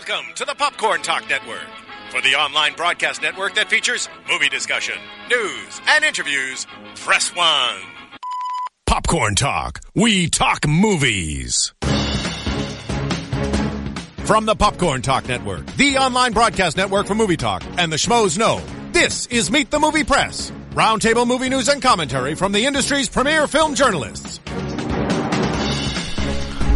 Welcome to the Popcorn Talk Network. For the online broadcast network that features movie discussion, news, and interviews, press one. Popcorn Talk. We talk movies. From the Popcorn Talk Network, the online broadcast network for movie talk, and the schmoes know, this is Meet the Movie Press. Roundtable movie news and commentary from the industry's premier film journalists.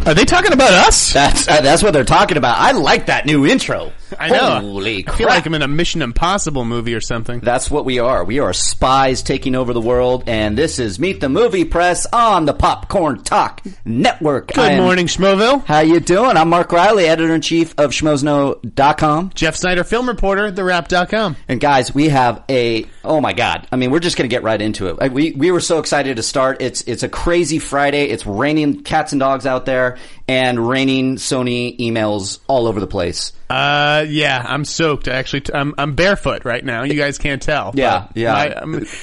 Are they talking about us? That's uh, that's what they're talking about. I like that new intro. I know. Holy I crap! feel like I'm in a Mission Impossible movie or something. That's what we are. We are spies taking over the world, and this is Meet the Movie Press on the Popcorn Talk Network. Good am- morning, Schmoville. How you doing? I'm Mark Riley, editor in chief of SchmoesKnow.com. Jeff Sneider, film reporter, TheWrap.com. And guys, we have a oh my god! I mean, we're just going to get right into it. We we were so excited to start. It's it's a crazy Friday. It's raining cats and dogs out there, and raining Sony emails all over the place. Uh, yeah, I'm soaked. Actually, t- I'm I'm barefoot right now. You guys can't tell. Yeah, yeah. I,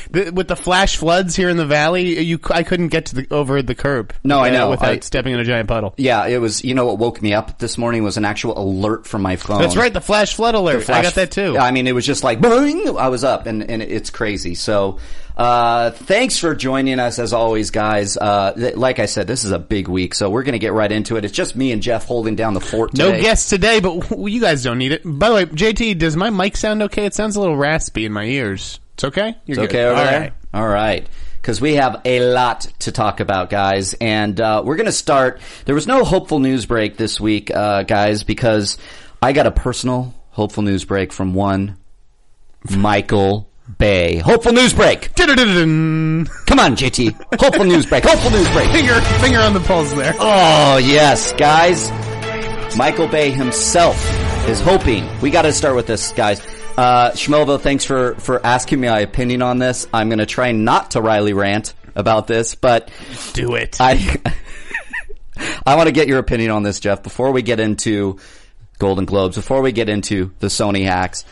the, with the flash floods here in the valley, you I couldn't get to the over the curb. No, I uh, know. without I- stepping in a giant puddle. Yeah, it was. You know what woke me up this morning was an actual alert from my phone. That's right, the flash flood alert. I got that too. I mean, it was just like boing. I was up, and and it's crazy. So, uh, thanks for joining us as always, guys. Uh, th- like I said, this is a big week, so we're going to get right into it. It's just me and Jeff holding down the fort. no guests today, but you guys don't need it. By the way, JT, does my mic sound okay? It sounds a little raspy in my ears. It's okay. You're It's good. okay over All there. right. All right. Because we have a lot to talk about, guys, and uh, we're going to start. There was no hopeful news break this week, uh, guys, because I got a personal hopeful news break from one Michael Bay. Hopeful news break. Come on, JT. Hopeful news break. Hopeful news break. Finger, finger on the pulse there. Oh, yes, guys. Michael Bay himself is hoping. We got to start with this, guys. Uh, Schmelvo, thanks for, for asking me my opinion on this. I'm going to try not to Riley rant about this, but Do it. I, I want to get your opinion on this, Jeff, before we get into Golden Globes, before we get into the Sony hacks.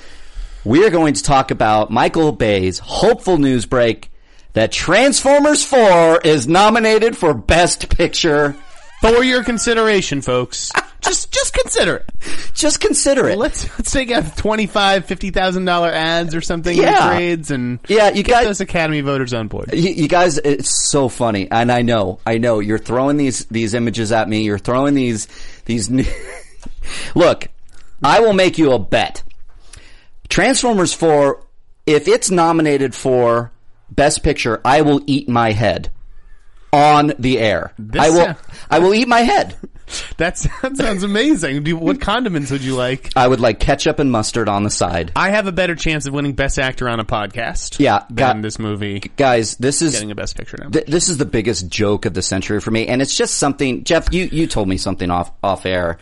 We are going to talk about Michael Bay's hopeful news break that Transformers 4 is nominated for Best Picture. For your consideration, folks. just just consider it. Just consider it. Let's let's take out twenty five, fifty thousand dollar ads or something in Yeah. trades and Yeah, you get guys- those Academy voters on board. You, you guys, it's so funny, and I know, I know, you're throwing these these images at me. You're throwing these these. New Look, I will make you a bet. Transformers Four, if it's nominated for Best Picture, I will eat my head on the air. This I will. sound- I will eat my head. That sounds amazing. Do, what condiments would you like? I would like ketchup and mustard on the side. I have a better chance of winning Best Actor on a podcast. Yeah, than got- this movie Guys, this is getting a Best Picture. Th- this is the biggest joke of the century for me, and it's just something. Jeff, you, you told me something off off air.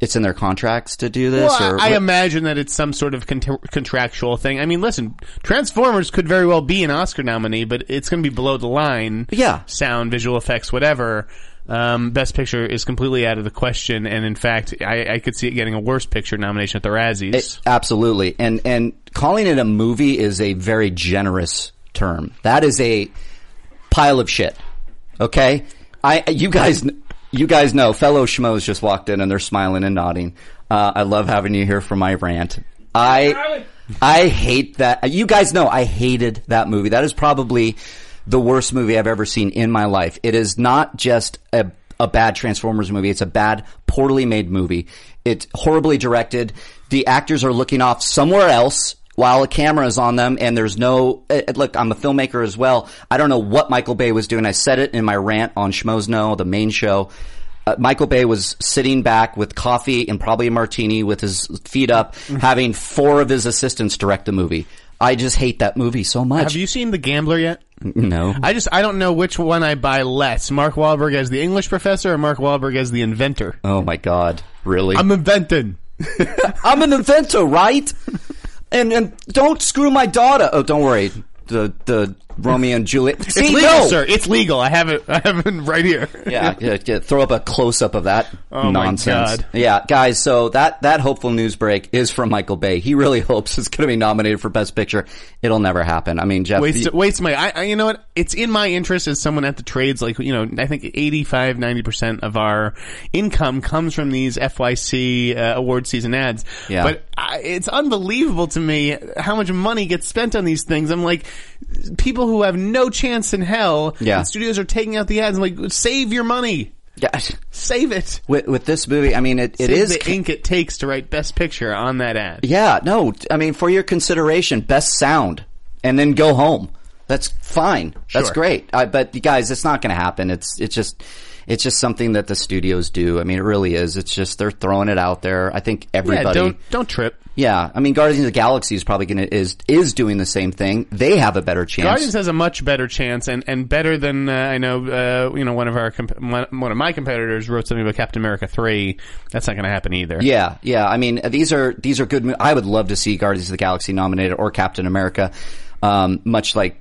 It's in their contracts to do this, Well, or I, I imagine that it's some sort of cont- contractual thing. I mean, listen, Transformers could very well be an Oscar nominee, but it's going to be below the line. Yeah. sound, visual effects, whatever. Um, Best Picture is completely out of the question, and in fact, I, I could see it getting a Worst Picture nomination at the Razzies. It- absolutely. And and calling it a movie is a very generous term. That is a pile of shit. Okay, I you guys you guys know fellow schmoes just walked in and they're smiling and nodding. Uh, I love having you here for my rant. I I hate that. You guys know I hated that movie. That is probably the worst movie I've ever seen in my life. It is not just a a bad Transformers movie. It's a bad, poorly made movie. It's horribly directed. The actors are looking off somewhere else while a camera is on them and there's no, uh, look, I'm a filmmaker as well. I don't know what Michael Bay was doing. I said it in my rant on Schmoes Know, the main show. Uh, Michael Bay was sitting back with coffee and probably a martini with his feet up, having four of his assistants direct the movie. I just hate that movie so much. Have you seen The Gambler yet? No. I just I don't know which one I buy less: Mark Wahlberg as the English professor or Mark Wahlberg as the inventor. Oh my God. Really? I'm inventing. I'm an inventor, right? and and don't screw my daughter. Oh, don't worry. The the Romeo and Juliet. It's See, legal, no! sir. It's legal. I have it. I have it right here. Yeah, yeah, yeah, throw up a close up of that Oh, my nonsense. God. Yeah, guys. So that that hopeful news break is from Michael Bay. He really hopes it's going to be nominated for Best Picture. It'll never happen. I mean, Jeff. Waste, you- waste my. I, I, you know what? It's in my interest as someone at the trades. Like you know, I think 85, 90 percent of our income comes from these FYC uh, award season ads. Yeah. But I, it's unbelievable to me how much money gets spent on these things. I'm like, people who have no chance in hell. Yeah. and studios are taking out the ads. I'm like, save your money. yeah, Save it. with, with this movie, I mean, it, it Save is. the ink it takes to write Best Picture on that ad. Yeah, no, I mean, for your consideration, best sound, and then go home. That's fine. That's great. Uh, but you guys, it's not going to happen. It's it's just it's just something that the studios do. I mean, it really is. It's just they're throwing it out there. I think everybody. Yeah, don't don't trip. Yeah, I mean, Guardians of the Galaxy is probably going to is is doing the same thing. They have a better chance. Guardians has a much better chance, and, and better than uh, I know. Uh, you know, one of our comp- one, of my competitors wrote something about Captain America three. That's not going to happen either. Yeah, yeah. I mean, these are these are good. mo- I would love to see Guardians of the Galaxy nominated or Captain America, um, much like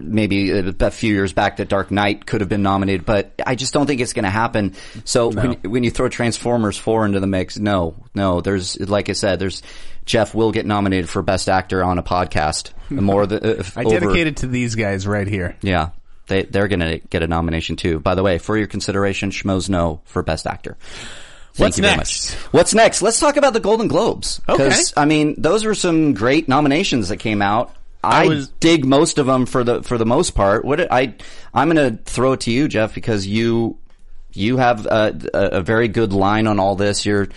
maybe a, few years back that Dark Knight could have been nominated. But I just don't think it's going to happen. So when, when you throw Transformers four into the mix, no, no. There's like I said, there's Jeff will get nominated for Best Actor on a podcast. More the uh, I over- dedicated to these guys right here. Yeah. They, they're going to get a nomination too. By the way, for your consideration, Schmoes Know for Best Actor. Thank What's you very next? much. What's next? Let's talk about the Golden Globes. Okay. I mean, those were some great nominations that came out. I, I was- dig most of them for the for the most part. What I I'm going to throw it to you, Jeff, because you you have a, a, a very good line on all this. You're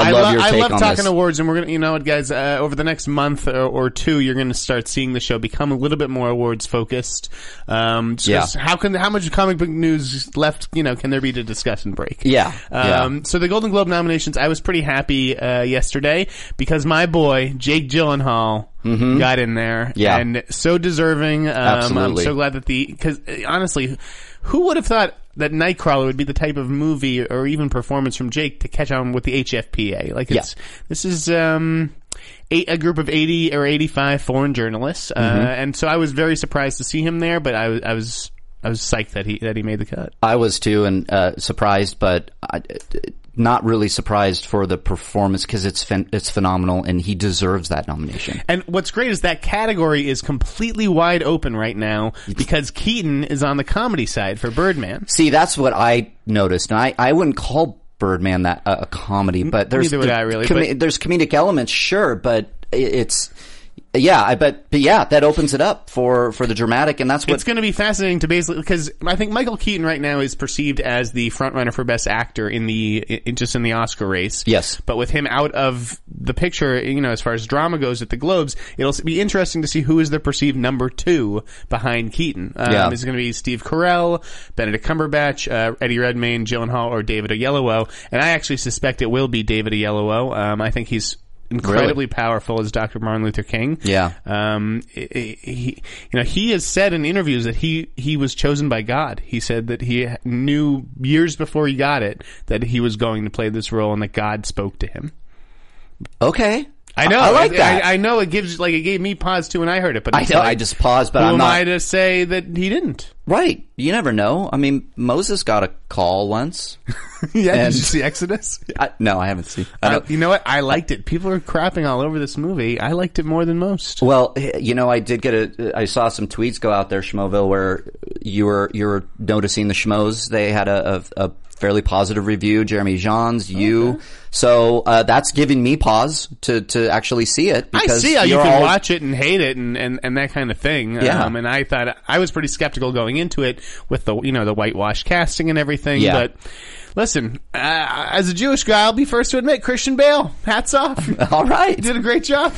I, love lo- your I take love on talking this. awards, and we're gonna, you know what, guys, uh, over the next month or, or two, you're gonna start seeing the show become a little bit more awards focused. Um, just 'cause Yeah. How can how much comic book news left? You know, can there be to discuss and break? Yeah, Um, yeah. So the Golden Globe nominations, I was pretty happy uh, yesterday because my boy Jake Gyllenhaal got in there, Mm-hmm. Yeah. and so deserving. Um, I'm Absolutely. so glad that the because honestly, who would have thought that Nightcrawler would be the type of movie or even performance from Jake to catch on with the HFPA? Like it's this is um. Eight, a group of 80 or 85 foreign journalists, uh, Mm-hmm. and so I was very surprised to see him there, but I, was- I was, I was psyched that he, that he made the cut. I was too, and uh, surprised, but I, not really surprised for the performance because it's phen- it's phenomenal, and he deserves that nomination. And what's great is that category is completely wide open right now because Keaton is on the comedy side for Birdman. See, that's what I noticed, and I, I wouldn't call Birdman that uh, a comedy, but there's the really, comi- but- there's comedic elements, sure, but it's yeah, I bet, but yeah, that opens it up for for the dramatic, and that's what It's going to be fascinating to basically because I think Michael Keaton right now is perceived as the front runner for best actor in the in, just in the Oscar race. Yes. but with him out of the picture, you know, as far as drama goes at the Globes, it'll be interesting to see who is the perceived number two behind Keaton. Um, Yeah. Is going to be Steve Carell, Benedict Cumberbatch, uh, Eddie Redmayne, Gyllenhaal, or David Oyelowo? And I actually suspect it will be David Oyelowo. Um, I think he's incredibly powerful as Dr. Martin Luther King. Yeah. Um, he, he- you know, he has said in interviews that he, he was chosen by God. He said that he knew years before he got it that he was going to play this role and that God spoke to him. okay. I know. I, like I- that. I, I know it gives, like, it gave me pause too when I heard it, but I know. like, I just paused, but who I'm am not I to say that he didn't? right. You never know. I mean, Moses got a call once. yeah. And- did you see Exodus? I, no, I haven't seen. I Uh, you know what? I liked it. People are crapping all over this movie. I liked it more than most. Well, you know, I did get a. I saw some tweets go out there, Schmoville, where you were you were noticing the Schmoes. They had a, a, a fairly positive review. Jeremy Johns, you. So uh, that's giving me pause to to actually see it. I see how you can all- watch it and hate it and, and, and that kind of thing. Yeah. Um, and I thought I was pretty skeptical going into it with the you know the whitewash casting and everything. Yeah. But listen, uh, as a Jewish guy, I'll be first to admit Christian Bale. Hats off. all right, You All right, did a great job.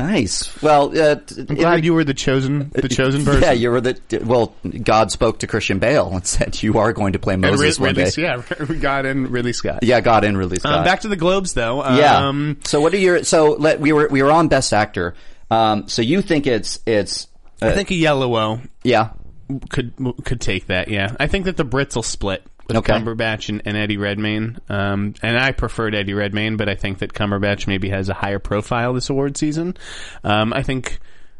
Nice. Well, uh, t- I'm glad you were the chosen the chosen person. Yeah, you were the. Well, God spoke to Christian Bale and said, "You are going to play And Moses Rid- one Ridley, day." yeah, God and Ridley Scott. Yeah, God and Ridley Scott. Um, back to the Globes though. Yeah. Um, so what are your? So let we were we were on Best Actor. Um, so you think it's it's uh, I think Oyelowo yeah could could take that. Yeah, I think that the Brits will split with Okay. Cumberbatch and, and Eddie Redmayne. Um, and I preferred Eddie Redmayne, but I think that Cumberbatch maybe has a higher profile this award season. Um, I think.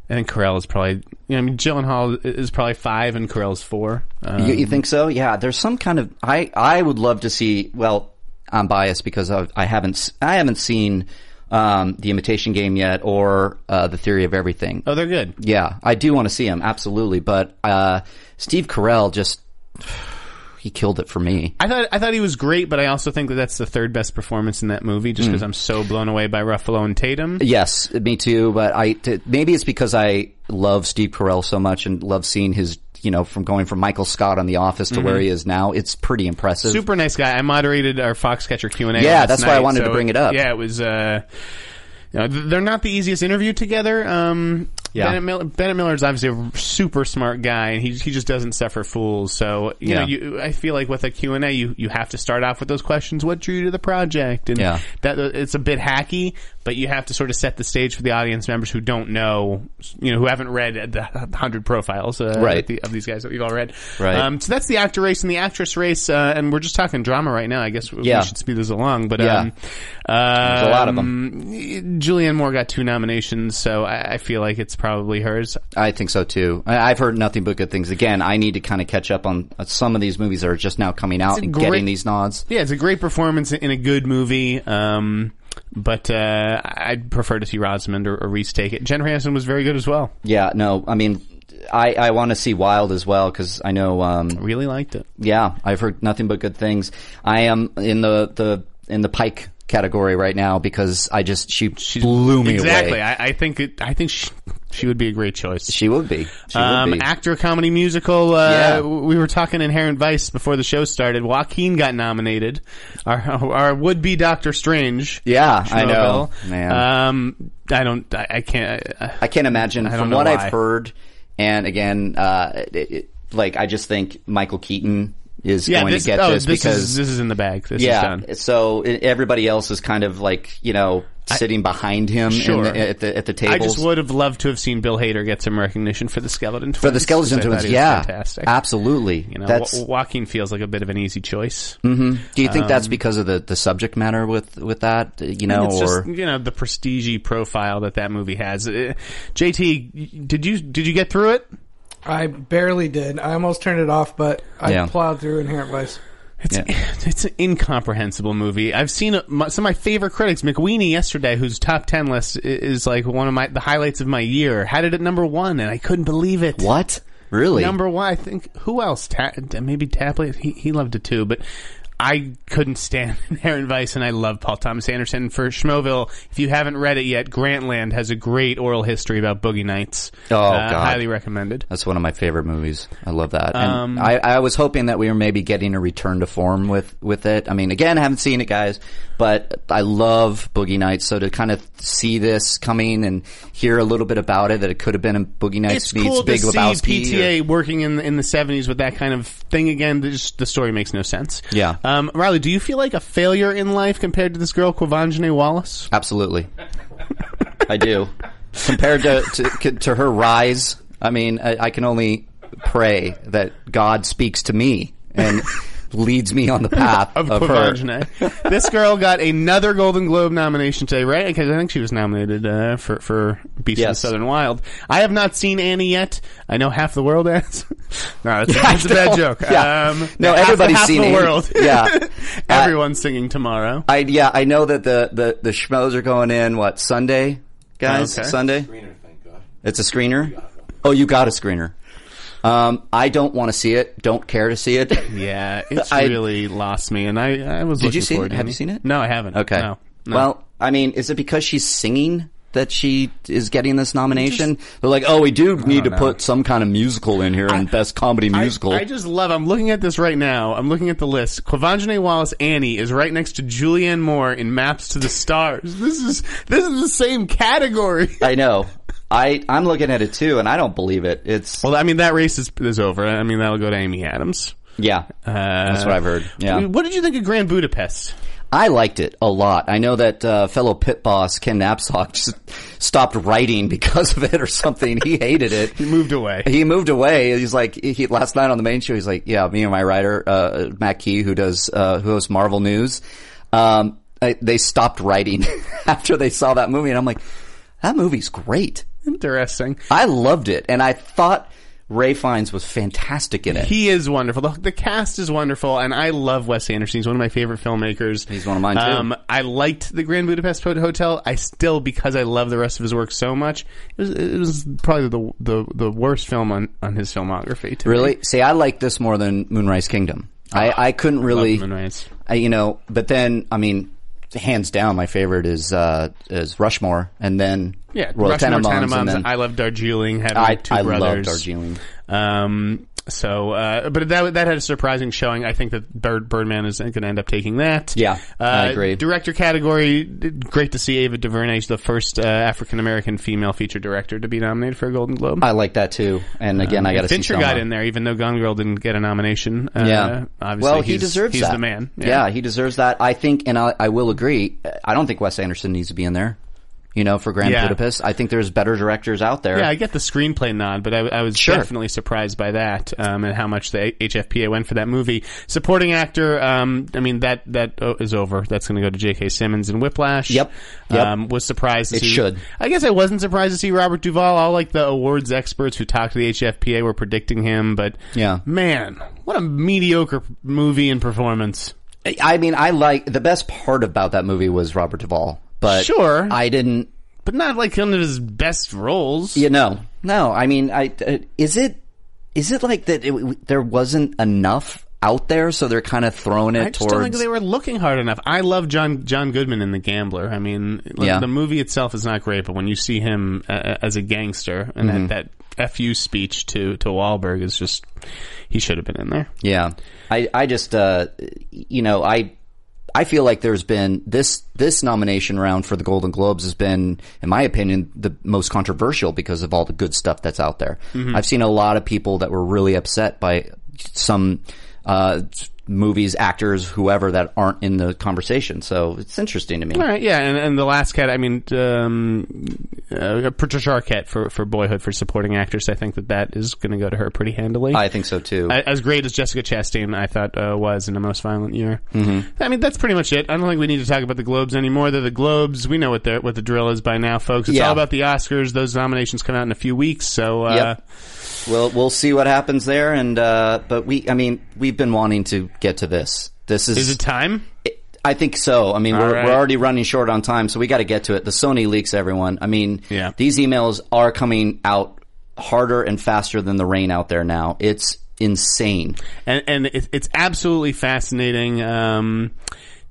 I think Carell is probably. You know, I mean, Gyllenhaal is probably five, and Carell's four. Um, You, you think so? Yeah. There's some kind of. I I would love to see. Well, I'm biased because I've, I haven't I haven't seen um, the Imitation Game yet or uh, the Theory of Everything. oh, they're good. Yeah, I do want to see them absolutely, but uh, Steve Carell just he killed it for me. I thought I thought he was great, but I also think that that's the third best performance in that movie, just Hmm. because I'm so blown away by Ruffalo and Tatum. Yes, me too. But I t- maybe it's because I love Steve Carell so much and love seeing his. You know, from going from Michael Scott on The Office to where he is now, it's pretty impressive. Mm-hmm. Super nice guy. I moderated our Foxcatcher Q and A. Yeah, that's why I wanted to bring it up. Yeah, it was. Uh, you know, th- they're not the easiest interview together. Um, Yeah. Bennett, Miller, Bennett Miller is obviously a super smart guy, and he he just doesn't suffer fools. So you know, you, I feel like with a Q and A, you you have to start off with those questions. What drew you to the project? And Yeah. that it's a bit hacky, but you have to sort of set the stage for the audience members who don't know, you know, who haven't read the hundred profiles uh, Right. of, the, of these guys that we've all read. Right. Um, so that's the actor race and the actress race, uh, and we're just talking drama right now. I guess we should speed this along, but Yeah. um, uh, There's a lot of them. Julianne Moore got two nominations, so I, I feel like it's probably hers. I think so too. I, I've heard nothing but good things. Again, I need to kind of catch up on uh, some of these movies that are just now coming out and great- getting these nods. Yeah, it's a great performance in a good movie. Um, but uh, I'd prefer to see Rosamund or, or Reese take it. Jennifer Aniston was very good as well. Yeah, no, I mean, I, I want to see Wild as well because I know. Um, Really liked it. yeah, I've heard nothing but good things. I am in the the in the Pike category right now because I just she blew me exactly. away. I, I think it, I think she, she would be a great choice. she would be. She Um, would be. actor, comedy, musical. Uh, Yeah. We were talking Inherent Vice before the show started. Joaquin got nominated. Our, our would-be Doctor Strange. Yeah, I know, man. Um, I don't. I, I can't. I, I can't imagine I don't from what why. I've heard, and again, uh, it, it, like I just think Michael Keaton is yeah, going this, to get oh, this, because is, this is in the bag. This is yeah. done. So everybody else is kind of like you know sitting behind him in Sure. the, at the at the table. I just would have loved to have seen Bill Hader get some recognition for the Skeleton Twins. for the skeleton twins, yeah, fantastic. absolutely. You know, that's. Wa- Joaquin feels like a bit of an easy choice. do you think that's um, because of the, the subject matter with with that? You know, it's or just you know the prestige profile that that movie has. Uh, JT, did you did you get through it? I barely did. I almost turned it off, but I Yeah. plowed through Inherent Vice. It's Yeah. it's an incomprehensible movie. I've seen uh, my, some of my favorite critics. McWeeny yesterday, whose top ten list is like one of my the highlights of my year, had it at number one, and I couldn't believe it. what? Really? Number one, I think. Who else? Ta- maybe Tapley. He, he loved it too, but I couldn't stand Inherent Vice, and I love Paul Thomas Anderson. For Schmoville, if you haven't read it yet, Grantland has a great oral history about Boogie Nights. Oh, Uh, God. highly recommended. That's one of my favorite movies. I love that. And Um, I, I was hoping that we were maybe getting a return to form with, with it. I mean, again, I haven't seen it, guys, but I love Boogie Nights. So to kind of see this coming and hear a little bit about it, that it could have been a Boogie Nights It's meets cool Big to see Lebowski. PTA working in in the seventies with that kind of thing again. The, just, the story makes no sense. Yeah. Um, Um, Riley, do you feel like a failure in life compared to this girl Quvenzhané Wallis? Absolutely. I do. Compared to, to, to her rise, I mean, I, I can only pray that God speaks to me and leads me on the path Of, of, her. Quvenzhané. this girl got another Golden Globe nomination today, right? Because I think she was nominated uh, for for Beast of the Southern Wild. I have not seen Annie yet. I know half the world has. no, that's, Yeah, that's a I bad joke. Yeah. Um, No, half- everybody's half seen the Annie. world. Yeah. everyone's singing tomorrow. I yeah, I know that the the the schmoes are going in what Sunday, guys? Okay. Sunday. It's a screener. Oh, you got a screener. Um, I don't want to see it. Don't care to see it. Yeah, it's I- really lost me, and I, I was. Did looking you see it? Have you seen it? No, I haven't. Okay. No. no. Well, I mean, is it because she's singing that she is getting this nomination? They're like, oh, we do need to know. put some kind of musical in here and best comedy musical. I, just love. I'm looking at this right now. I'm looking at the list. Quvenzhané Wallis Annie is right next to Julianne Moore in Maps to the Stars. This is this is the same category. I know. I I'm looking at it too, and I don't believe it. It's Well, I mean that race is is over. I mean that'll go to Amy Adams. yeah. Uh, That's what I've heard. Yeah. What did you think of Grand Budapest? I liked it a lot. I know that uh, fellow pit boss Ken Knapsack just stopped writing because of it or something. He hated it. He moved away. He moved away. He's like he last night on the main show. He's like, yeah, me and my writer uh, Matt Key, who does uh, who hosts Marvel News. Um, I, they stopped writing after they saw that movie, and I'm like, that movie's great. Interesting. I loved it, and I thought Ralph Fiennes was fantastic in it. He is wonderful. The, the cast is wonderful, and I love Wes Anderson. He's one of my favorite filmmakers. He's one of mine, too. Um, I liked the Grand Budapest Hotel. I still, because I love the rest of his work so much, it was, it was probably the, the the worst film on, on his filmography. To me. really, see, I like this more than Moonrise Kingdom. I, I couldn't really. I, you know. But then, I mean, hands down, my favorite is uh, is Rushmore, and then Yeah, Royal Tenenbaums, Tenenbaums. then I love Darjeeling. Having I, two I love brothers. Darjeeling. Um, so, uh, but that that had a surprising showing. I think that Bird, Birdman is going to end up taking that. Yeah, uh, I agree. Director category, great to see Ava DuVernay, the first uh, African American female feature director to be nominated for a Golden Globe. I like that too. And again, I got to see Fincher got in there, even though Gone Girl didn't get a nomination. Uh, Yeah. obviously well, he deserves he's that. the man. Yeah. he deserves that. I think, and I, I will agree. I don't think Wes Anderson needs to be in there. You know, for Grand Yeah. Budapest, I think there's better directors out there. Yeah, I get the screenplay nod, but I, I was Sure. definitely surprised by that um, and how much the HFPA went for that movie. Supporting actor, um, I mean that that oh, over. That's going to go to J.K. Simmons and Whiplash. Yep. Yep. Um, was surprised. To It see, should. I guess I wasn't surprised to see Robert Duvall. All like the awards experts who talked to the HFPA were predicting him, but Yeah. man, what a mediocre movie and performance. I mean, I like the best part about that movie was Robert Duvall, but Sure. I didn't. But not like one of his best roles. You know, no. I mean, I uh, is it is it like that? It, there wasn't enough out there, so they're kind of throwing it I just towards. don't think they were looking hard enough. I love John John Goodman in The Gambler. I mean, like, Yeah. the movie itself is not great, but when you see him uh, as a gangster and Mm-hmm. that, that fu speech to to Wahlberg is just he should have been in there. Yeah, I I just uh, you know I I feel like there's been this this nomination round for the Golden Globes has been, in my opinion, the most controversial because of all the good stuff that's out there. I've seen a lot of people that were really upset by some uh, movies, actors, whoever that aren't in the conversation. So it's interesting to me. All right, yeah, and, and the last cat, I mean, um, uh, Patricia Arquette for for Boyhood for supporting actress. I think that that is going to go to her pretty handily. I think so too. A- as great as Jessica Chastain, I thought uh, was in the most violent year. Mm-hmm. I mean, that's pretty much it. I don't think we need to talk about the Globes anymore. They're the Globes. We know what the what the drill is by now, folks. It's Yeah. all about the Oscars. Those nominations come out in a few weeks, so uh, Yep. We'll we'll see what happens there, and uh, but we, I mean, we've been wanting to get to this. This is, is it time? I think so. I mean, we're, right. we're already running short on time, so we got to get to it. The Sony leaks, everyone. I mean, Yeah. these emails are coming out harder and faster than the rain out there now. It's insane. and and it, it's absolutely fascinating um,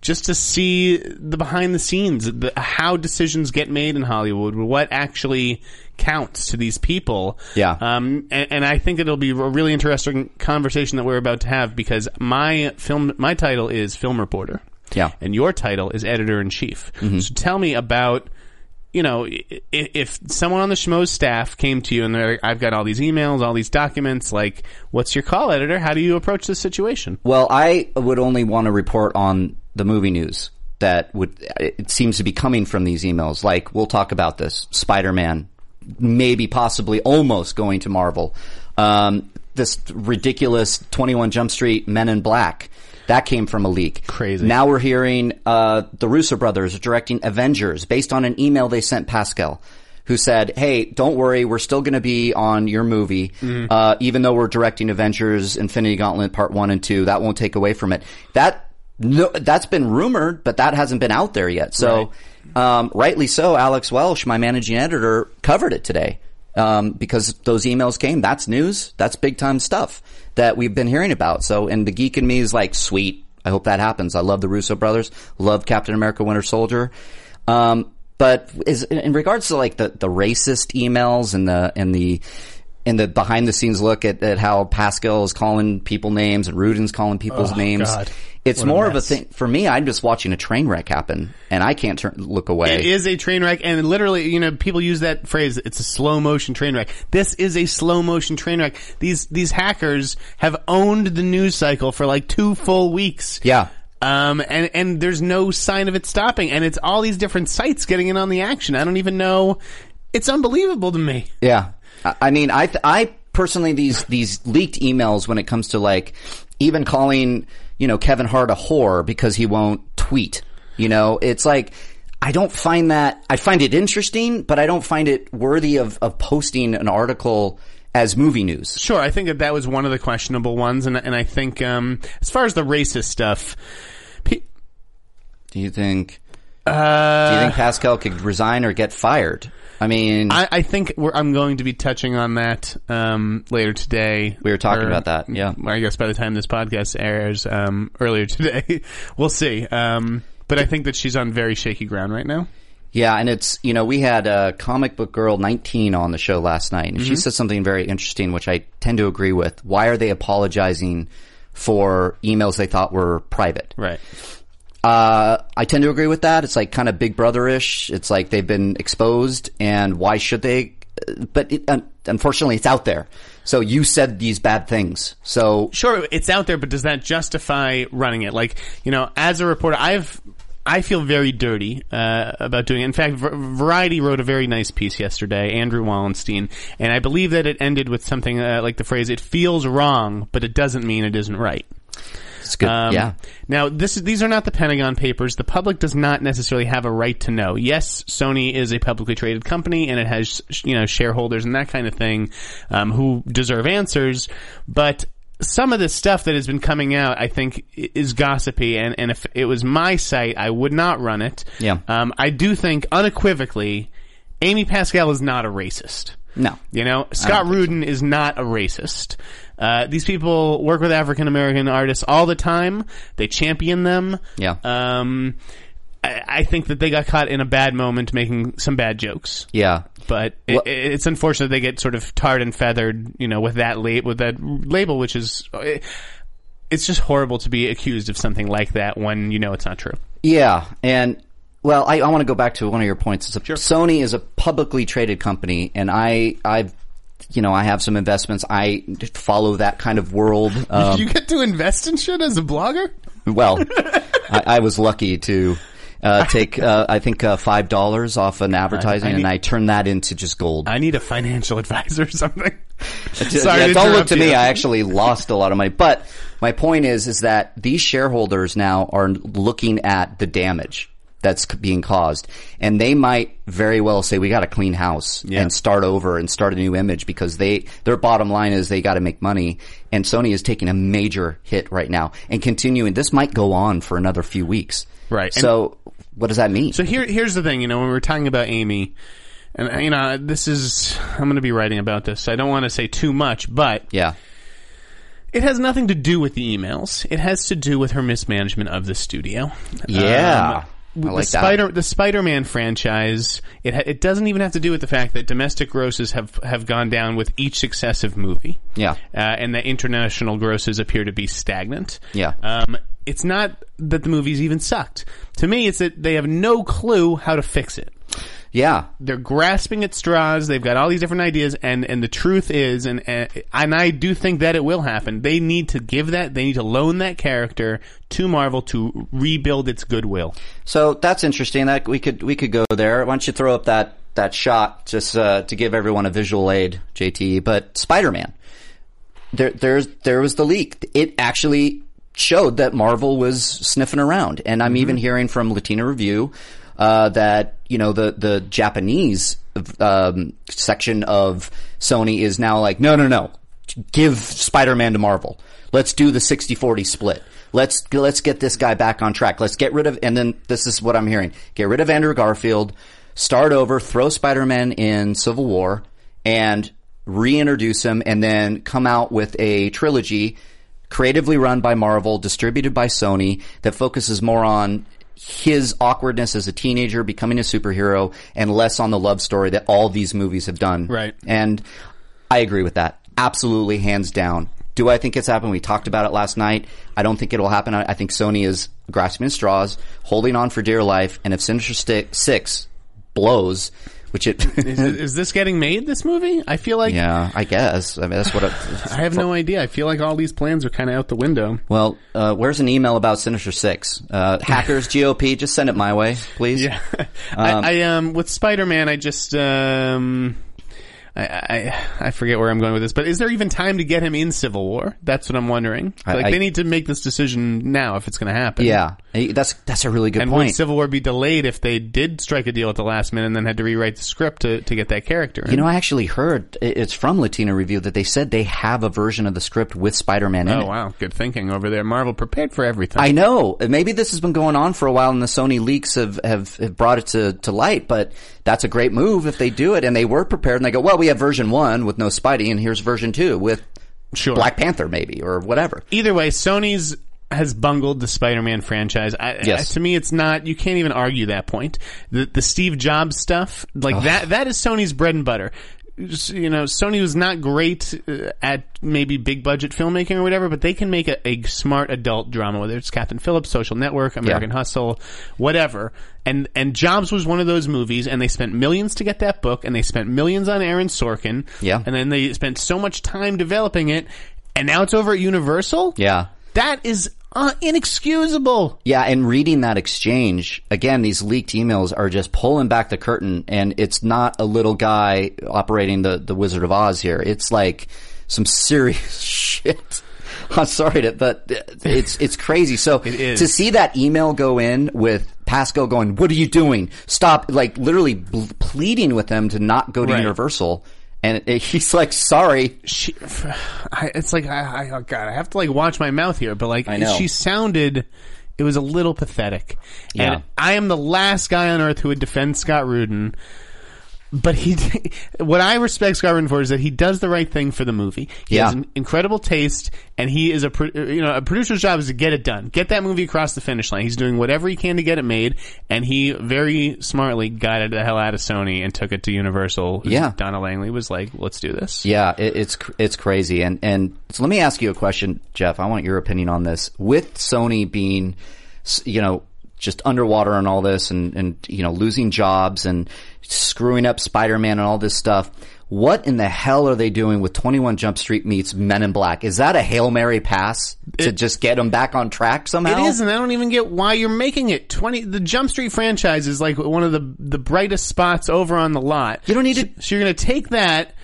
just to see the behind the scenes, the, how decisions get made in Hollywood, what actually counts to these people. Yeah. Um, and, and I think it'll be a really interesting conversation that we're about to have because my film, my title is film reporter. Yeah. And your title is editor in chief. So tell me about you know, i- i- if someone on the Schmoes staff came to you and they're like, I've got all these emails, all these documents, like, what's your call editor? How do you approach this situation? Well, I would only want to report on the movie news that would it seems to be coming from these emails. Like we'll talk about this Spider-Man, maybe possibly almost going to Marvel. Um, this ridiculous Twenty One Jump Street Men in Black that came from a leak. Crazy. Now we're hearing uh, the Russo brothers directing Avengers based on an email they sent Pascal. Who said, "Hey, don't worry, we're still going to be on your movie, uh, even though we're directing Avengers: Infinity Gauntlet Part One and Two. That won't take away from it. That no, that's been rumored, but that hasn't been out there yet. So, um, rightly so. Alex Welsh, my managing editor, covered it today um, because those emails came. That's news. That's big time stuff that we've been hearing about. So, and the geek in me is like, sweet. I hope that happens. I love the Russo brothers. Love Captain America: Winter Soldier. Um, but is in regards to like the, the racist emails and the and the and the behind the scenes look at, at how Pascal is calling people names and Rudin's calling people's Oh, names. God. It's more of a thing for me. I'm just watching a train wreck happen, and I can't turn look away. It is a train wreck, and literally, you know, people use that phrase. It's a slow motion train wreck. This is a slow motion train wreck. These these hackers have owned the news cycle for like two full weeks. Yeah. Um, and and there's no sign of it stopping, and it's all these different sites getting in on the action. I don't even know. It's unbelievable to me. Yeah, I I mean, I th- I personally these these leaked emails when it comes to like even calling you know Kevin Hart a whore because he won't tweet. You know, it's like I don't find that I find it interesting, but I don't find it worthy of, of posting an article as movie news. Sure, I think that that was one of the questionable ones, and and I think um, as far as the racist stuff, pe- Do you think? uh, Do you think Pascal could resign or get fired? I mean, I, I think we're, I'm going to be touching on that um, later today. We were talking Or, about that, yeah. I guess by the time this podcast airs, um, earlier today, we'll see. Um, but I think that she's on very shaky ground right now. yeah, and it's you know we had uh, comic book girl nineteen on the show last night, and she said something very interesting, which I tend to agree with. Why are they apologizing for emails they thought were private? Right. Uh, I tend to agree with that. It's like kind of Big Brother-ish. It's like they've been exposed, and why should they? But it, unfortunately, it's out there. So you said these bad things. So Sure, it's out there, but does that justify running it? Like, you know, as a reporter, I've I feel very dirty uh, about doing it. In fact, Variety wrote a very nice piece yesterday, Andrew Wallenstein, and I believe that it ended with something uh, like the phrase, "It feels wrong, but it doesn't mean it isn't right." It's good. Um, yeah. Now, this is, these are not the Pentagon Papers. The public does not necessarily have a right to know. Yes, Sony is a publicly traded company, and it has you know shareholders and that kind of thing um, who deserve answers. But some of the stuff that has been coming out, I think, is gossipy. And, and if it was my site, I would not run it. Yeah. Um, I do think unequivocally, Amy Pascal is not a racist. No. You know, Scott Rudin is not a racist. Uh, these people work with African American artists all the time. They champion them. Yeah. Um, I, I think that they got caught in a bad moment making some bad jokes. Yeah. But it, Well- it's unfortunate they get sort of tarred and feathered, you know, with that la- with that label, which is. It, it's just horrible to be accused of something like that when you know it's not true. Yeah, and well, I, I want to go back to one of your points. It's a, Sony is a publicly traded company, and I, I've, you know, I have some investments. I follow that kind of world. Um, you get to invest in shit as a blogger? well, I, I was lucky to. Uh, take, uh, I think, uh, five dollars off an advertising, I need- and I turned that into just gold. I need a financial advisor or something. Sorry yeah, to don't look interrupt to me. I actually lost a lot of money. But my point is, is that these shareholders now are looking at the damage that's being caused, and they might very well say, "We got to clean house Yeah. and start over and start a new image," because they their bottom line is they got to make money, and Sony is taking a major hit right now and continuing. This might go on for another few weeks. Right. And- So, what does that mean? So here, here's the thing. You know, when we're talking about Amy, and uh, you know, this is I'm going to be writing about this. I don't want to say too much, but yeah. it has nothing to do with the emails. It has to do with her mismanagement of the studio. Yeah. Um, I like the that. Spider the Spider-Man franchise. It ha- it doesn't even have to do with the fact that domestic grosses have have gone down with each successive movie. Yeah. uh, and that international grosses appear to be stagnant. Yeah. Um, it's not that the movies even sucked. To me, it's that they have no clue how to fix it Yeah. they're grasping at straws. They've got all these different ideas, and and the truth is, and and, and I do think that it will happen. They need to give that. They need to loan that character to Marvel to rebuild its goodwill. So that's interesting. That we could we could go there. Why don't you throw up that that shot just uh, to give everyone a visual aid, JT? But Spider Man, there there's there was the leak. It actually showed that Marvel was sniffing around, and I'm even hearing from Latino Review uh, that you know the the Japanese um, section of Sony is now like, no, no, no, give Spider Man to Marvel. Let's do the 60-40 split. Let's let's get this guy back on track. Let's get rid of and then this is what I'm hearing. Get rid of Andrew Garfield, start over, throw Spider-Man in Civil War and reintroduce him and then come out with a trilogy creatively run by Marvel, distributed by Sony that focuses more on his awkwardness as a teenager becoming a superhero and less on the love story that all these movies have done. Right. And I agree with that. Absolutely, hands down. Do I think it's happened? We talked about it last night. I don't think it'll happen. I I think Sony is grasping at straws, holding on for dear life, and if Sinister Six blows, which it, Is, is this getting made? This movie? I feel like yeah, I guess. I mean, that's what. It, I have no idea. I feel like all these plans are kind of out the window. well, uh, where's an email about Sinister Six? Uh, hackers, GOP, just send it my way, please. Yeah, I, I um with Spider Man, I just um. I, I I forget where I'm going with this, but is there even time to get him in Civil War? That's what I'm wondering. Like I- they need to make this decision now if it's going to happen. Yeah, that's that's a really good And would point. Civil War be delayed if they did strike a deal at the last minute and then had to rewrite the script to, to get that character in? you know, I actually heard it's from Latino Review that they said they have a version of the script with Spider-Man in oh it. wow, good thinking over there. Marvel prepared for everything. I know. Maybe this has been going on for a while, and the Sony leaks have, have, have brought it to, to light. But that's a great move if they do it, and they were prepared. And they go, "Well, we have version one with no Spidey, and here's version two with sure. Black Panther, maybe or whatever." Either way, Sony's has bungled the Spider-Man franchise. I, Yes. I- to me, it's not. You can't even argue that point. The the Steve Jobs stuff, like that, that is Sony's bread and butter. You know, Sony was not great uh, at maybe big budget filmmaking or whatever, but they can make a, a smart adult drama, whether it's Captain Phillips, Social Network, American Hustle, whatever. And and Jobs was one of those movies, and they spent millions to get that book, and they spent millions on Aaron Sorkin, Yeah. and then they spent so much time developing it, and now it's over at Universal. Yeah. That is uh, inexcusable. Yeah, and reading that exchange, again, these leaked emails are just pulling back the curtain, and it's not a little guy operating the, the Wizard of Oz here. It's like some serious shit. I'm sorry to, but it's, it's crazy. So is. to see that email go in with Pascal going, what are you doing? Stop, like literally bl- pleading with them to not go to Right. Universal. And it, he's like, sorry. She, I, it's like I, I, oh God, I have to like watch my mouth here, but like I know. she sounded, it was a little pathetic. Yeah. And I am the last guy on earth who would defend Scott Rudin. But he, what I respect Scott for is that he does the right thing for the movie. He Yeah. has an incredible taste, and he is a, pro- you know, a producer's job is to get it done, get that movie across the finish line. He's doing whatever he can to get it made, and he very smartly got it the hell out of Sony and took it to Universal. Yeah. Donna Langley was like, "Let's do this." Yeah, it, it's it's crazy. And and so let me ask you a question, Jeff. I want your opinion on this. With Sony being, you know, just underwater on all this, and and you know, losing jobs and screwing up Spider-Man and all this stuff. What in the hell are they doing with 21 Jump Street meets Men in Black? Is that a Hail Mary pass to just get them back on track somehow? It is, and I don't even get why you're making it. Twenty, the Jump Street franchise is like one of the the brightest spots over on the lot. You don't need so, to- So you're going to take that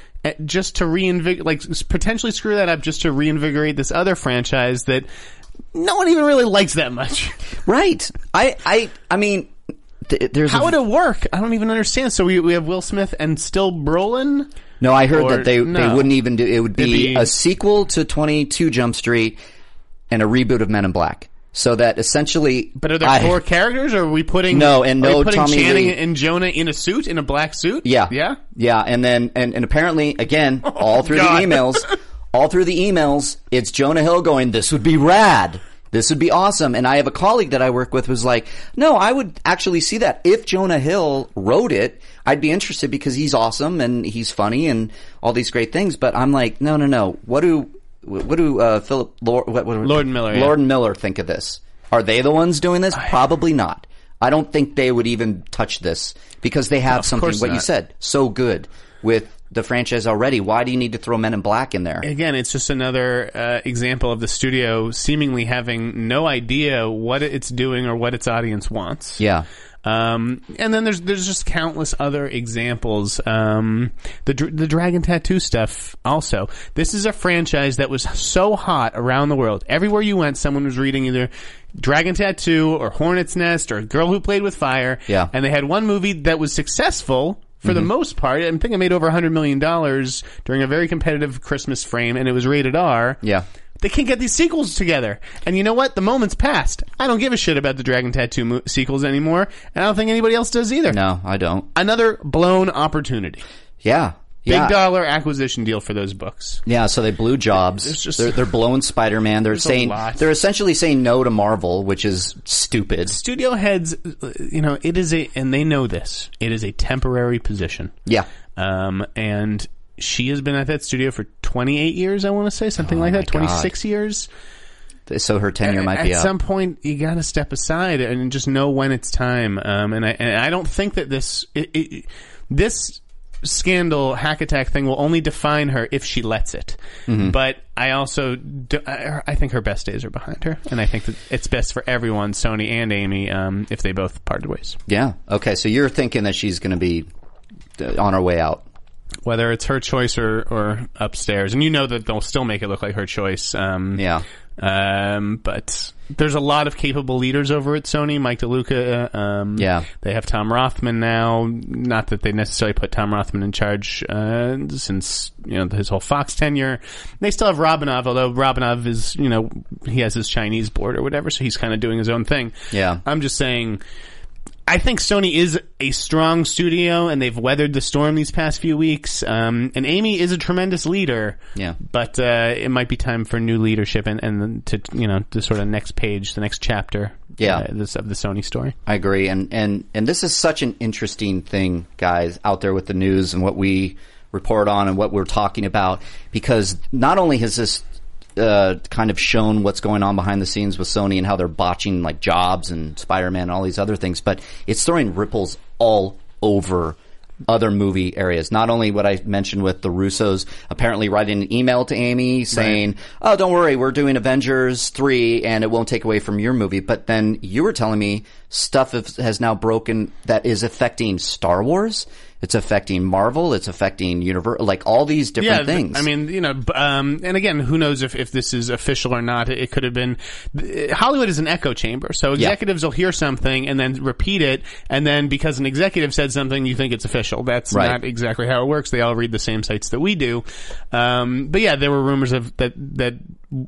just to reinvigorate, like potentially screw that up, just to reinvigorate this other franchise that no one even really likes that much. Right. I I I mean, th- there's How a, would it work? I don't even understand. So we we have Will Smith and still Brolin. No, I heard Or- that they they wouldn't even do it. Would be, be- a sequel to Twenty Two Jump Street and a reboot of Men in Black. So that essentially, But are there I- four characters? Or are we putting No, and no putting Tommy Channing Lee. and Jonah in a suit, in a black suit? Yeah, yeah. yeah, and then and, and apparently again, all through God. the emails, all through the emails, it's Jonah Hill going, "This would be rad." This would be awesome. And I have a colleague that I work with who's like, no, I would actually see that. If Jonah Hill wrote it, I'd be interested because he's awesome and he's funny and all these great things. But I'm like, no, no, no. What do, what do, uh, Philip, Lord, what, what, Lord and Miller, yeah. Lord and Miller think of this? Are they the ones doing this? Probably not. I don't think they would even touch this because they have something, course what you said, so good with the franchise already. Why do you need to throw Men in Black in there? again, it's just another uh, example of the studio seemingly having no idea what it's doing or what its audience wants. Yeah. Um, and then there's there's just countless other examples. Um, the the Dragon Tattoo stuff. Also, this is a franchise that was so hot around the world. Everywhere you went, someone was reading either Dragon Tattoo or Hornet's Nest or Girl Who Played with Fire. Yeah. and they had one movie that was successful. For the mm-hmm. most part, I think it made over $100 million during a very competitive Christmas frame, and it was rated R. Yeah. They can't get these sequels together. And you know what? The moment's passed. I don't give a shit about the Dragon Tattoo mo- sequels anymore, and I don't think anybody else does either. No, I don't. Another blown opportunity. Yeah. Big Yeah. dollar acquisition deal for those books. Yeah, so they blew jobs. Just- they're, they're blowing Spider-Man. They're a saying they're essentially saying no to Marvel, which is stupid. Studio heads, you know, it is a, and they know this, it is a temporary position. Yeah. Um, and she has been at that studio for 28 years, I want to say, something like Oh my that, 26 years. So her tenure might at be up. At some point you got to step aside and just know when it's time. Um, and I and I don't think that this it, it, this scandal hack attack thing will only define her if she lets it. Mm-hmm. But I also do, I I think her best days are behind her, and I think that it's best for everyone, Sony and Amy, um, if they both parted ways. yeah. Okay. So you're thinking that she's going to be uh, on her way out. whether it's her choice or, or upstairs. And you know that they'll still make it look like her choice. Um, Yeah. Um, but there's a lot of capable leaders over at Sony. Mike DeLuca. uh, Um, Yeah. They have Tom Rothman now. Not that they necessarily put Tom Rothman in charge uh, since you know his whole Fox tenure. They still have Robinov, although Robinov is you know he has his Chinese board or whatever, so he's kind of doing his own thing. Yeah. I'm just saying. I think Sony is a strong studio, and they've weathered the storm these past few weeks. Um, and Amy is a tremendous leader. Yeah. but uh, it might be time for new leadership and, and to you know the sort of next page, the next chapter. Yeah. uh, this of the Sony story. I agree, and and and this is such an interesting thing, guys, out there with the news and what we report on and what we're talking about, because not only has this uh, kind of shown what's going on behind the scenes with Sony and how they're botching like Jobs and Spider Man and all these other things, but it's throwing ripples all over other movie areas. Not only what I mentioned with the Russos apparently writing an email to Amy saying, "Oh, don't worry, we're doing Avengers 3 and it won't take away from your movie." But then you were telling me stuff has now broken that is affecting Star Wars. It's affecting Marvel. It's affecting Universe. Like all these different th- things. I mean, you know, um, and again, who knows if, if this is official or not? It, could have been. Hollywood is an echo chamber, so executives will hear something and then repeat it, and then because an executive said something, you think it's official. That's Right. not exactly how it works. They all read the same sites that we do. Um, but yeah, there were rumors of that that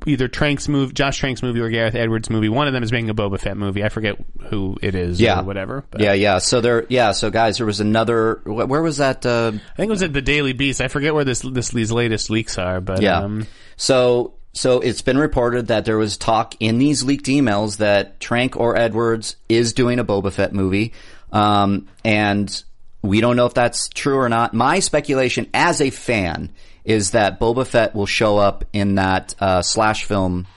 either Trank's movie, Josh Trank's movie, or Gareth Edwards' movie. One of them is making a Boba Fett movie. I forget who it is yeah, or whatever. But Yeah, yeah. So there, yeah. So guys, there was another. Where was that? Uh, I think it was at the Daily Beast. I forget where this this these latest leaks are, but Yeah. um, so so it's been reported that there was talk in these leaked emails that Trank or Edwards is doing a Boba Fett movie, um, and we don't know if that's true or not. My speculation, as a fan, is that Boba Fett will show up in that uh, slash film.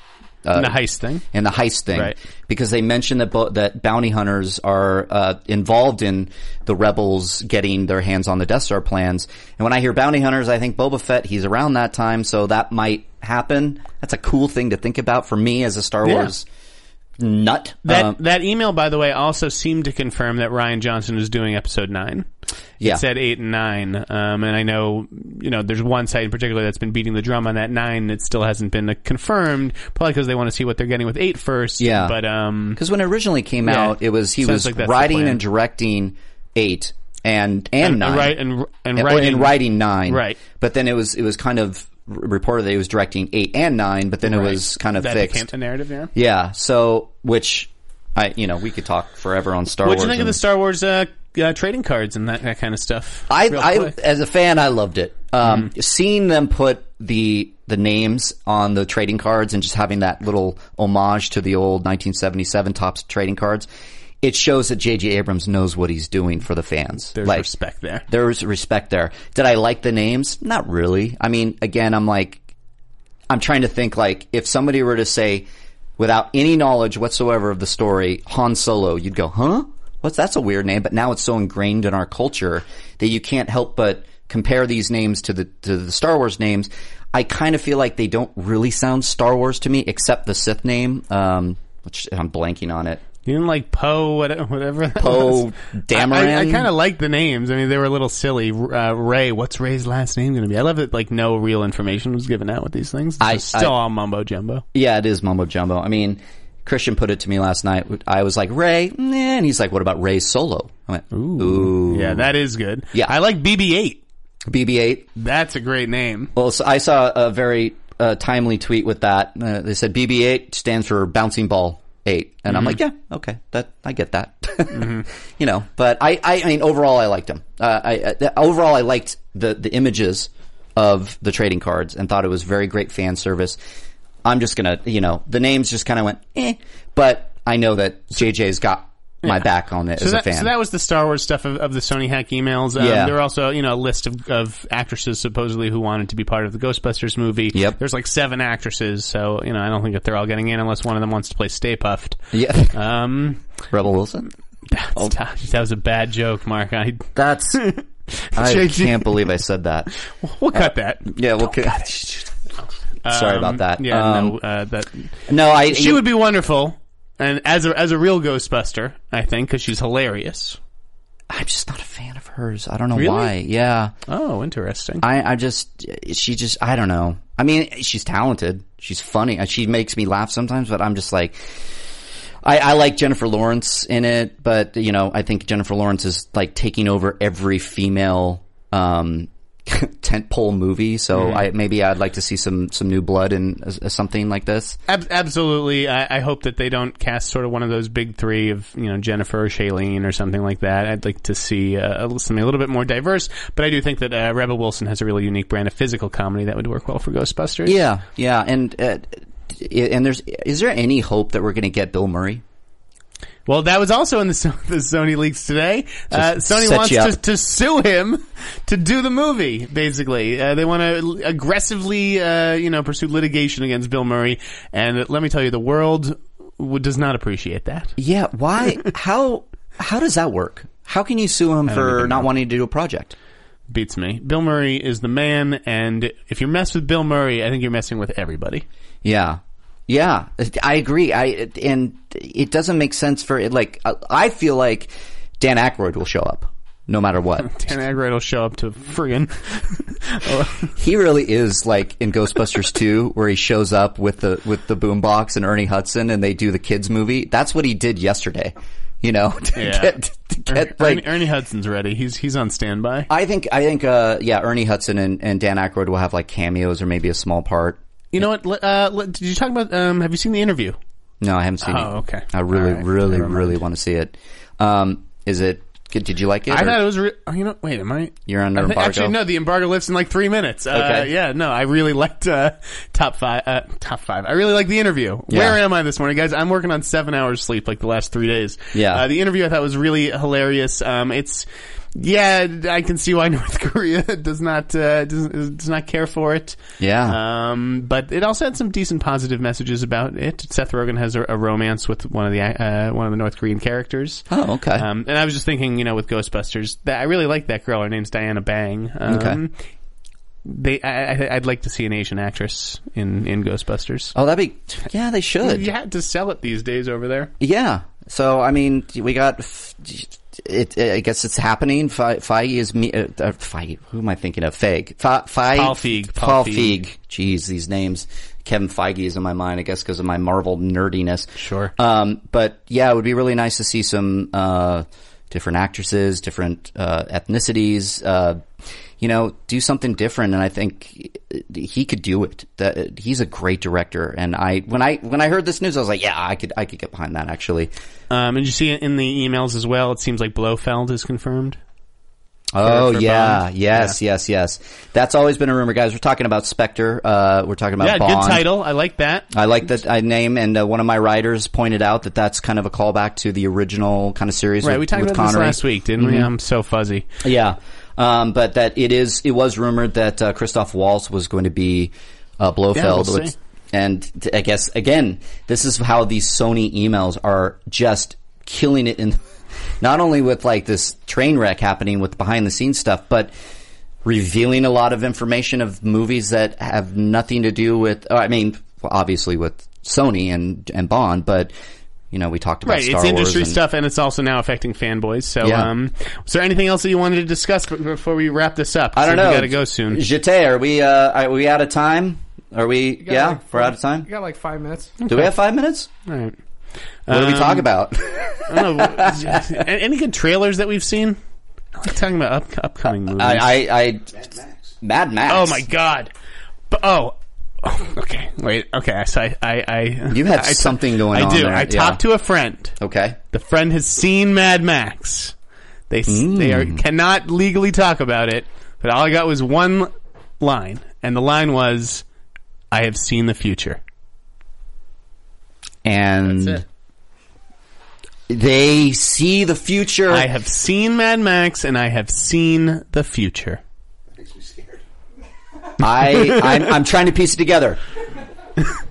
Uh, the heist thing. in the heist thing, Right. because they mentioned that bo- that bounty hunters are uh, involved in the rebels getting their hands on the Death Star plans. And when I hear bounty hunters, I think Boba Fett. He's around that time, so that might happen. That's a cool thing to think about for me as a Star Yeah. Wars nut. That Um, that email, by the way, also seemed to confirm that Rian Johnson was doing episode nine. Yeah. It said eight and nine, um, and I know you know there's one site in particular that's been beating the drum on that nine. that still hasn't been uh, confirmed, probably because they want to see what they're getting with eight first. Yeah. but um, Because when it originally came Yeah. out, it was he was like writing and directing eight and and, and, nine, right and and and, writing, and writing nine, Right. But then it was it was kind of reported that he was directing eight and nine, but then it was kind of that fixed. became the narrative. Yeah. Yeah. So, which I, you know, we could talk forever on Star What Wars. do you think of the Star Wars uh, uh, trading cards and that, that kind of stuff? I, I, as a fan, I loved it. Um, Mm-hmm. seeing them put the the names on the trading cards and just having that little homage to the old 1977 Topps trading cards, it shows that J.J. Abrams knows what he's doing for the fans. there's like, respect there. There's respect there. Did I like the names? Not really. I mean, again, I'm like, I'm trying to think like if somebody were to say, without any knowledge whatsoever of the story, Han Solo, you'd go, huh? What's that's a weird name, but now it's so ingrained in our culture that you can't help but compare these names to the to the Star Wars names. I kind of feel like they don't really sound Star Wars to me, except the Sith name, um, which I'm blanking on it. You didn't like Poe, whatever. Poe. Dameron? I, I, I kind of like the names. I mean, they were a little silly. Uh, Rey, what's Rey's last name going to be? I love that like no real information was given out with these things. It's I- still I- all mumbo jumbo. Yeah, it is mumbo jumbo. I mean, Christian put it to me last night. I was like, Rey, and he's like, what about Rey Solo? I went, ooh, Yeah, that is good. Yeah. I like BB-8. BB-8. That's a great name. Well, so I saw a very uh, timely tweet with that. Uh, they said BB-8 stands for bouncing ball eight, and I'm like, yeah, okay, that I get that. you know, but I, I, I mean, overall, I liked him. Uh, I, uh, overall, I liked the the images of the trading cards and thought it was very great fan service. I'm just gonna, you know, the names just kind of went, eh, but I know that JJ's got my back on it So as that, a fan. so that was the Star Wars stuff of, of the Sony hack emails. Um, Yeah. There were also, you know, a list of, of actresses supposedly who wanted to be part of the Ghostbusters movie. Yep. There's like seven actresses, so, you know, I don't think that they're all getting in unless one of them wants to play Stay Puft. yeah, Um, Rebel Wilson. that's- that was a bad joke, Mark. I, That's. I can't believe I said that. we'll cut that. Yeah, well, sorry about that. Yeah, Um, no, uh, that No, I. she would be wonderful, and as a as a real Ghostbuster, I think, because she's hilarious. I'm just not a fan of hers. I don't know Really? why. Yeah. Oh, interesting. I, I just, she just, I don't know. I mean, she's talented. She's funny. Uh, She makes me laugh sometimes, but I'm just like, I, I like Jennifer Lawrence in it, but you know, I think Jennifer Lawrence is like taking over every female, um, tentpole movie. So I, maybe I'd like to see some, some new blood in uh, something like this. Ab- absolutely. I-, I hope that they don't cast sort of one of those big three of you know Jennifer or Shailene or something like that. I'd like to see uh, something a little bit more diverse. But I do think that uh, Rebel Wilson has a really unique brand of physical comedy that would work well for Ghostbusters. Yeah. Yeah. And, uh, and there's, is there any hope that we're going to get Bill Murray? Well, that was also in the, the Sony leaks today. Uh, Sony wants to, to sue him to do the movie. Basically, uh, they want to aggressively, uh, you know, pursue litigation against Bill Murray. And let me tell you, the world would, does not appreciate that. Yeah. Why? how? How does that work? How can you sue him for not wanting to do a project? beats me. Bill Murray is the man, and if you mess with Bill Murray, I think you're messing with everybody. Yeah. Yeah, I agree. I and it doesn't make sense for it. Like I feel like Dan Aykroyd will show up no matter what. Dan Aykroyd will show up to friggin' he really is like in Ghostbusters 2 where he shows up with the with the boombox and Ernie Hudson and they do the kids movie. That's what he did yesterday. You know, to Yeah. get to get Er- like Ernie, Ernie Hudson's ready. He's he's on standby. I think I think uh yeah, Ernie Hudson and, and Dan Aykroyd will have like cameos or maybe a small part. You know what? Uh, did you talk about? Um, have you seen the interview? No, I haven't seen it. Oh, okay. I really, All right. really, Never mind. really want to see it. Um, is it? Did you like it? I or- thought it was. Re- oh, you know, wait, am I? You're under I thi- embargo? Actually, no. The embargo lifts in like three minutes. Uh, Okay. Yeah. No, I really liked uh, top five. Uh, top five. I really liked the interview. Yeah. Where am I this morning, guys? I'm working on seven hours sleep like the last three days. Yeah. Uh, the interview I thought was really hilarious. Um, it's. Yeah, I can see why North Korea does not uh, does, does not care for it. Yeah. Um, but it also had some decent positive messages about it. Seth Rogen has a, a romance with one of the uh, one of the North Korean characters. Oh, okay. Um, and I was just thinking, you know, with Ghostbusters, that I really like that girl. Her name's Diana Bang. Um, Okay. They, I, I'd like to see an Asian actress in in Ghostbusters. oh, that'd be. Yeah, they should. You had to sell it these days over there. Yeah. So I mean, we got. It, I guess it's happening. Fe- Feige is me. Uh, uh, Feige. Who am I thinking of? Feig. Fe- Feig. Paul Feig. Paul. Feig. Jeez, these names. Kevin Feige is in my mind. I guess because of my Marvel nerdiness. Sure. Um, but yeah, it would be really nice to see some uh, different actresses, different uh, ethnicities. Uh, you know, do something different, and I think he could do it. That he's a great director, and I when I when I heard this news, I was like, yeah, I could I could get behind that actually. Um, and you see it in the emails as well. It seems like Blofeld is confirmed. Oh for yeah, Bond. yes, yes, yes. That's always been a rumor, guys. We're talking about Spectre. Uh, we're talking about yeah, Bond. good title. I like that. I like that I name, and uh, one of my writers pointed out that that's kind of a callback to the original kind of series. Right, with, we talked with about this last week, didn't we? I'm so fuzzy. Yeah, um, but that it is. It was rumored that uh, Christoph Waltz was going to be uh, Blofeld, Yeah, we'll and I guess again, this is how these Sony emails are just killing it in. Not only with like this train wreck happening with behind the scenes stuff, but revealing a lot of information of movies that have nothing to do with. I mean, obviously with Sony and and Bond, but you know we talked about Right, Star it's industry Wars and- stuff, and it's also now affecting fanboys. So, Yeah. um, was there anything else that you wanted to discuss before we wrap this up? I don't So know. We got to go soon. Jete, are we uh, are we out of time? Are we? Yeah, like we're out of time. You got like five minutes. Do we have five minutes? All right. What do we Um, talk about? I don't know. any good trailers that we've seen? I like talking about up, upcoming movies. I, I, I, Mad Max. oh my god! But, oh. Oh, okay. Wait. Okay. So I, I, I You had I something going I on do. there, I yeah. talked to a friend. Okay. The friend has seen Mad Max. They s they are, cannot legally talk about it, but all I got was one line, and the line was, "I have seen the future." And they see the future. I have seen Mad Max, and I have seen the future. That makes me scared. I, I'm, I'm trying to piece it together.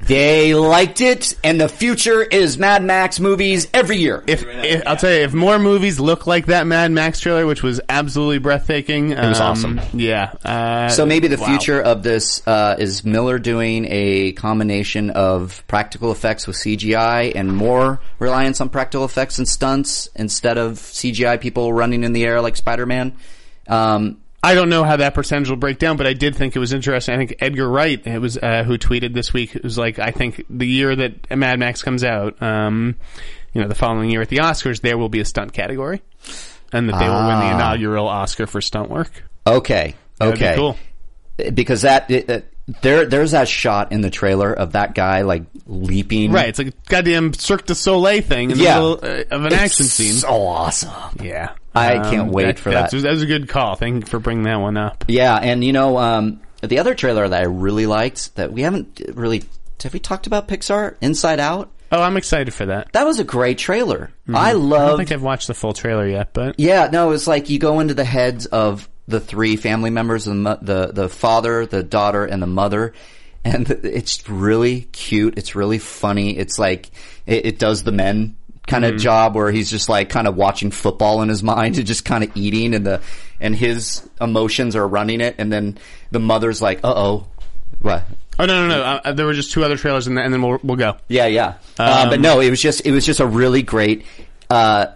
They liked it, and the future is Mad Max movies every year. If, if I'll tell you, if more movies look like that Mad Max trailer, which was absolutely breathtaking, it was awesome. Yeah. Uh, so maybe the wow. future of this uh, is Miller doing a combination of practical effects with CGI and more reliance on practical effects and stunts instead of CGI people running in the air like Spider Man. Um, I don't know how that percentage will break down, but I did think it was interesting. I think Edgar Wright, it was uh, who tweeted this week, it was like, I think the year that Mad Max comes out, um, you know, the following year at the Oscars, there will be a stunt category, and that they will win the Ah. inaugural Oscar for stunt work. okay, That'd be okay, cool. because that it, it- there there's that shot in the trailer of that guy like leaping. Right, it's like a goddamn Cirque du Soleil thing in the Yeah. middle uh, of an action scene. So awesome. yeah, I can't wait for that's- that. That was a good call. Thank you for bringing that one up. Yeah, and you know, um, the other trailer that I really liked that we haven't really have we talked about Pixar Inside Out. Oh, I'm excited for that. That was a great trailer. I Mm-hmm. I don't think I've watched the full trailer yet, but yeah, no, it's like you go into the heads of the three family members, the the the father, the daughter, and the mother, and it's really cute. It's really funny. It's like it, it does the men kind Mm-hmm. of job where he's just like kind of watching football in his mind and just kind of eating and the and his emotions are running it and then the mother's like uh oh what oh no, no, no. Uh, there were just two other trailers, and, then- and then we'll we'll go. yeah yeah uh, Um, but no it was just it was just a really great uh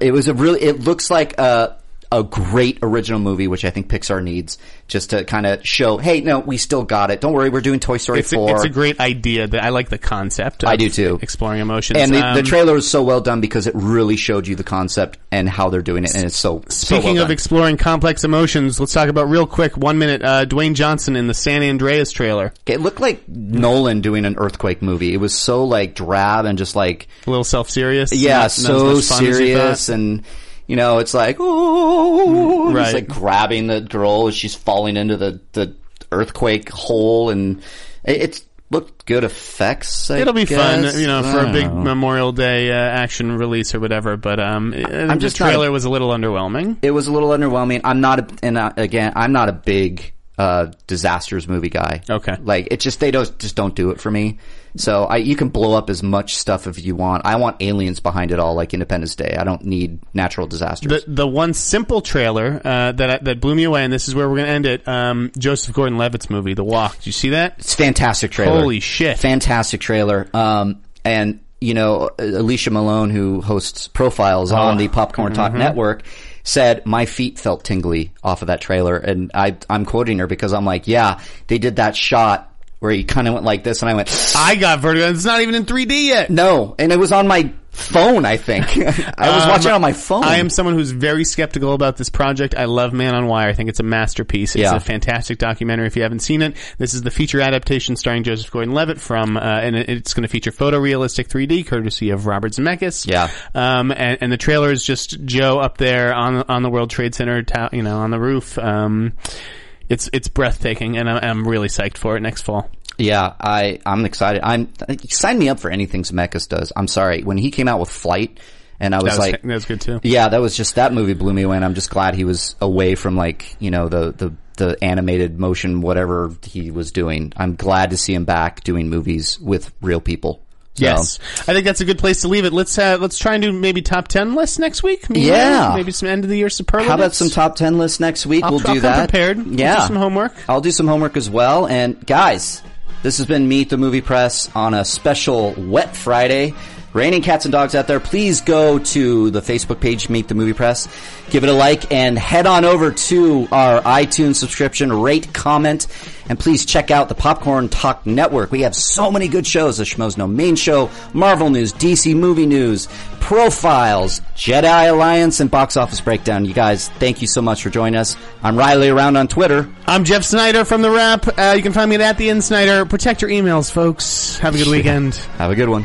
it was a really it looks like a a great original movie which I think Pixar needs just to kind of show hey no we still got it don't worry we're doing Toy Story It's a, 4 it's a great idea. That I like the concept. Of I do too. Exploring emotions, and the, the Um, trailer was so well done because it really showed you the concept and how they're doing it and it's so so well Speaking of exploring complex emotions, let's talk about real quick. One minute. Uh, Dwayne Johnson in the San Andreas trailer. It looked like Nolan doing an earthquake movie. It was so like drab and just like A little self serious. yeah, so serious and you know, it's like oh, Right. like grabbing the girl as she's falling into the the earthquake hole and it, it's looked good effects. I It'll be fun, you know, for a big know. Memorial Day uh, action release or whatever. But um, I'm just just not trailer was a little underwhelming. It was a little underwhelming. I'm not a, and uh, again, I'm not a big uh, disasters movie guy. Okay. like it just they don't just don't do it for me. So I you can blow up as much stuff if you want. I want aliens behind it all, like Independence Day. I don't need natural disasters. The the one simple trailer uh, that that blew me away, and this is where we're going to end it. Um, Joseph Gordon-Levitt's movie, The Walk. Did you see that? it's fantastic trailer. Holy shit! fantastic trailer. Um, and you know, Alicia Malone, who hosts profiles Oh. on the Popcorn Talk Mm-hmm. Network, said my feet felt tingly off of that trailer, and I, I'm quoting her because I'm like, yeah, they did that shot where he kind of went like this, and I went, I got vertigo. It's not even in 3D yet. no, and it was on my phone. I think I was Um, watching it on my phone. I am someone who's very skeptical about this project. I love Man on Wire. I think it's a masterpiece. It's Yeah. a fantastic documentary. If you haven't seen it, this is the feature adaptation starring Joseph Gordon-Levitt from, uh, and it- it's going to feature photorealistic 3D courtesy of Robert Zemeckis. Yeah. Um, and, and the trailer is just Joe up there on on the World Trade Center, you know, on the roof. Um, it's it's breathtaking, and I'm, I'm really psyched for it next fall. Yeah, I I'm excited. I'm sign me up for anything Zemeckis does. I'm sorry when he came out with Flight, and I was, That was, like, that was good too. yeah, that was just that movie blew me away, and I'm just glad he was away from like you know the the the animated motion whatever he was doing. I'm glad to see him back doing movies with real people. So, Yes, I think that's a good place to leave it. Let's uh, let's try and do maybe top ten lists next week. Maybe, Yeah. maybe some end of the year superlatives. How about some top ten lists next week? I'll- we'll I'll do that. prepared. We'll do Yeah, some homework. I'll do some homework as well. And guys, this has been Meet the Movie Press on a special Wet Friday. Raining cats and dogs out there, please go to the Facebook page, Meet the Movie Press, give it a like, and head on over to our iTunes subscription, rate, comment, and please check out the Popcorn Talk Network. We have so many good shows: the Schmoes Know Main Show, Marvel News, DC Movie News, Profiles, Jedi Alliance, and Box Office Breakdown. You guys, thank you so much for joining us. I'm Riley around on Twitter. I'm Jeff Sneider from the Wrap. Uh, you can find me at, at TheInSneider. Protect your emails, folks. Have a good weekend. Have a good one.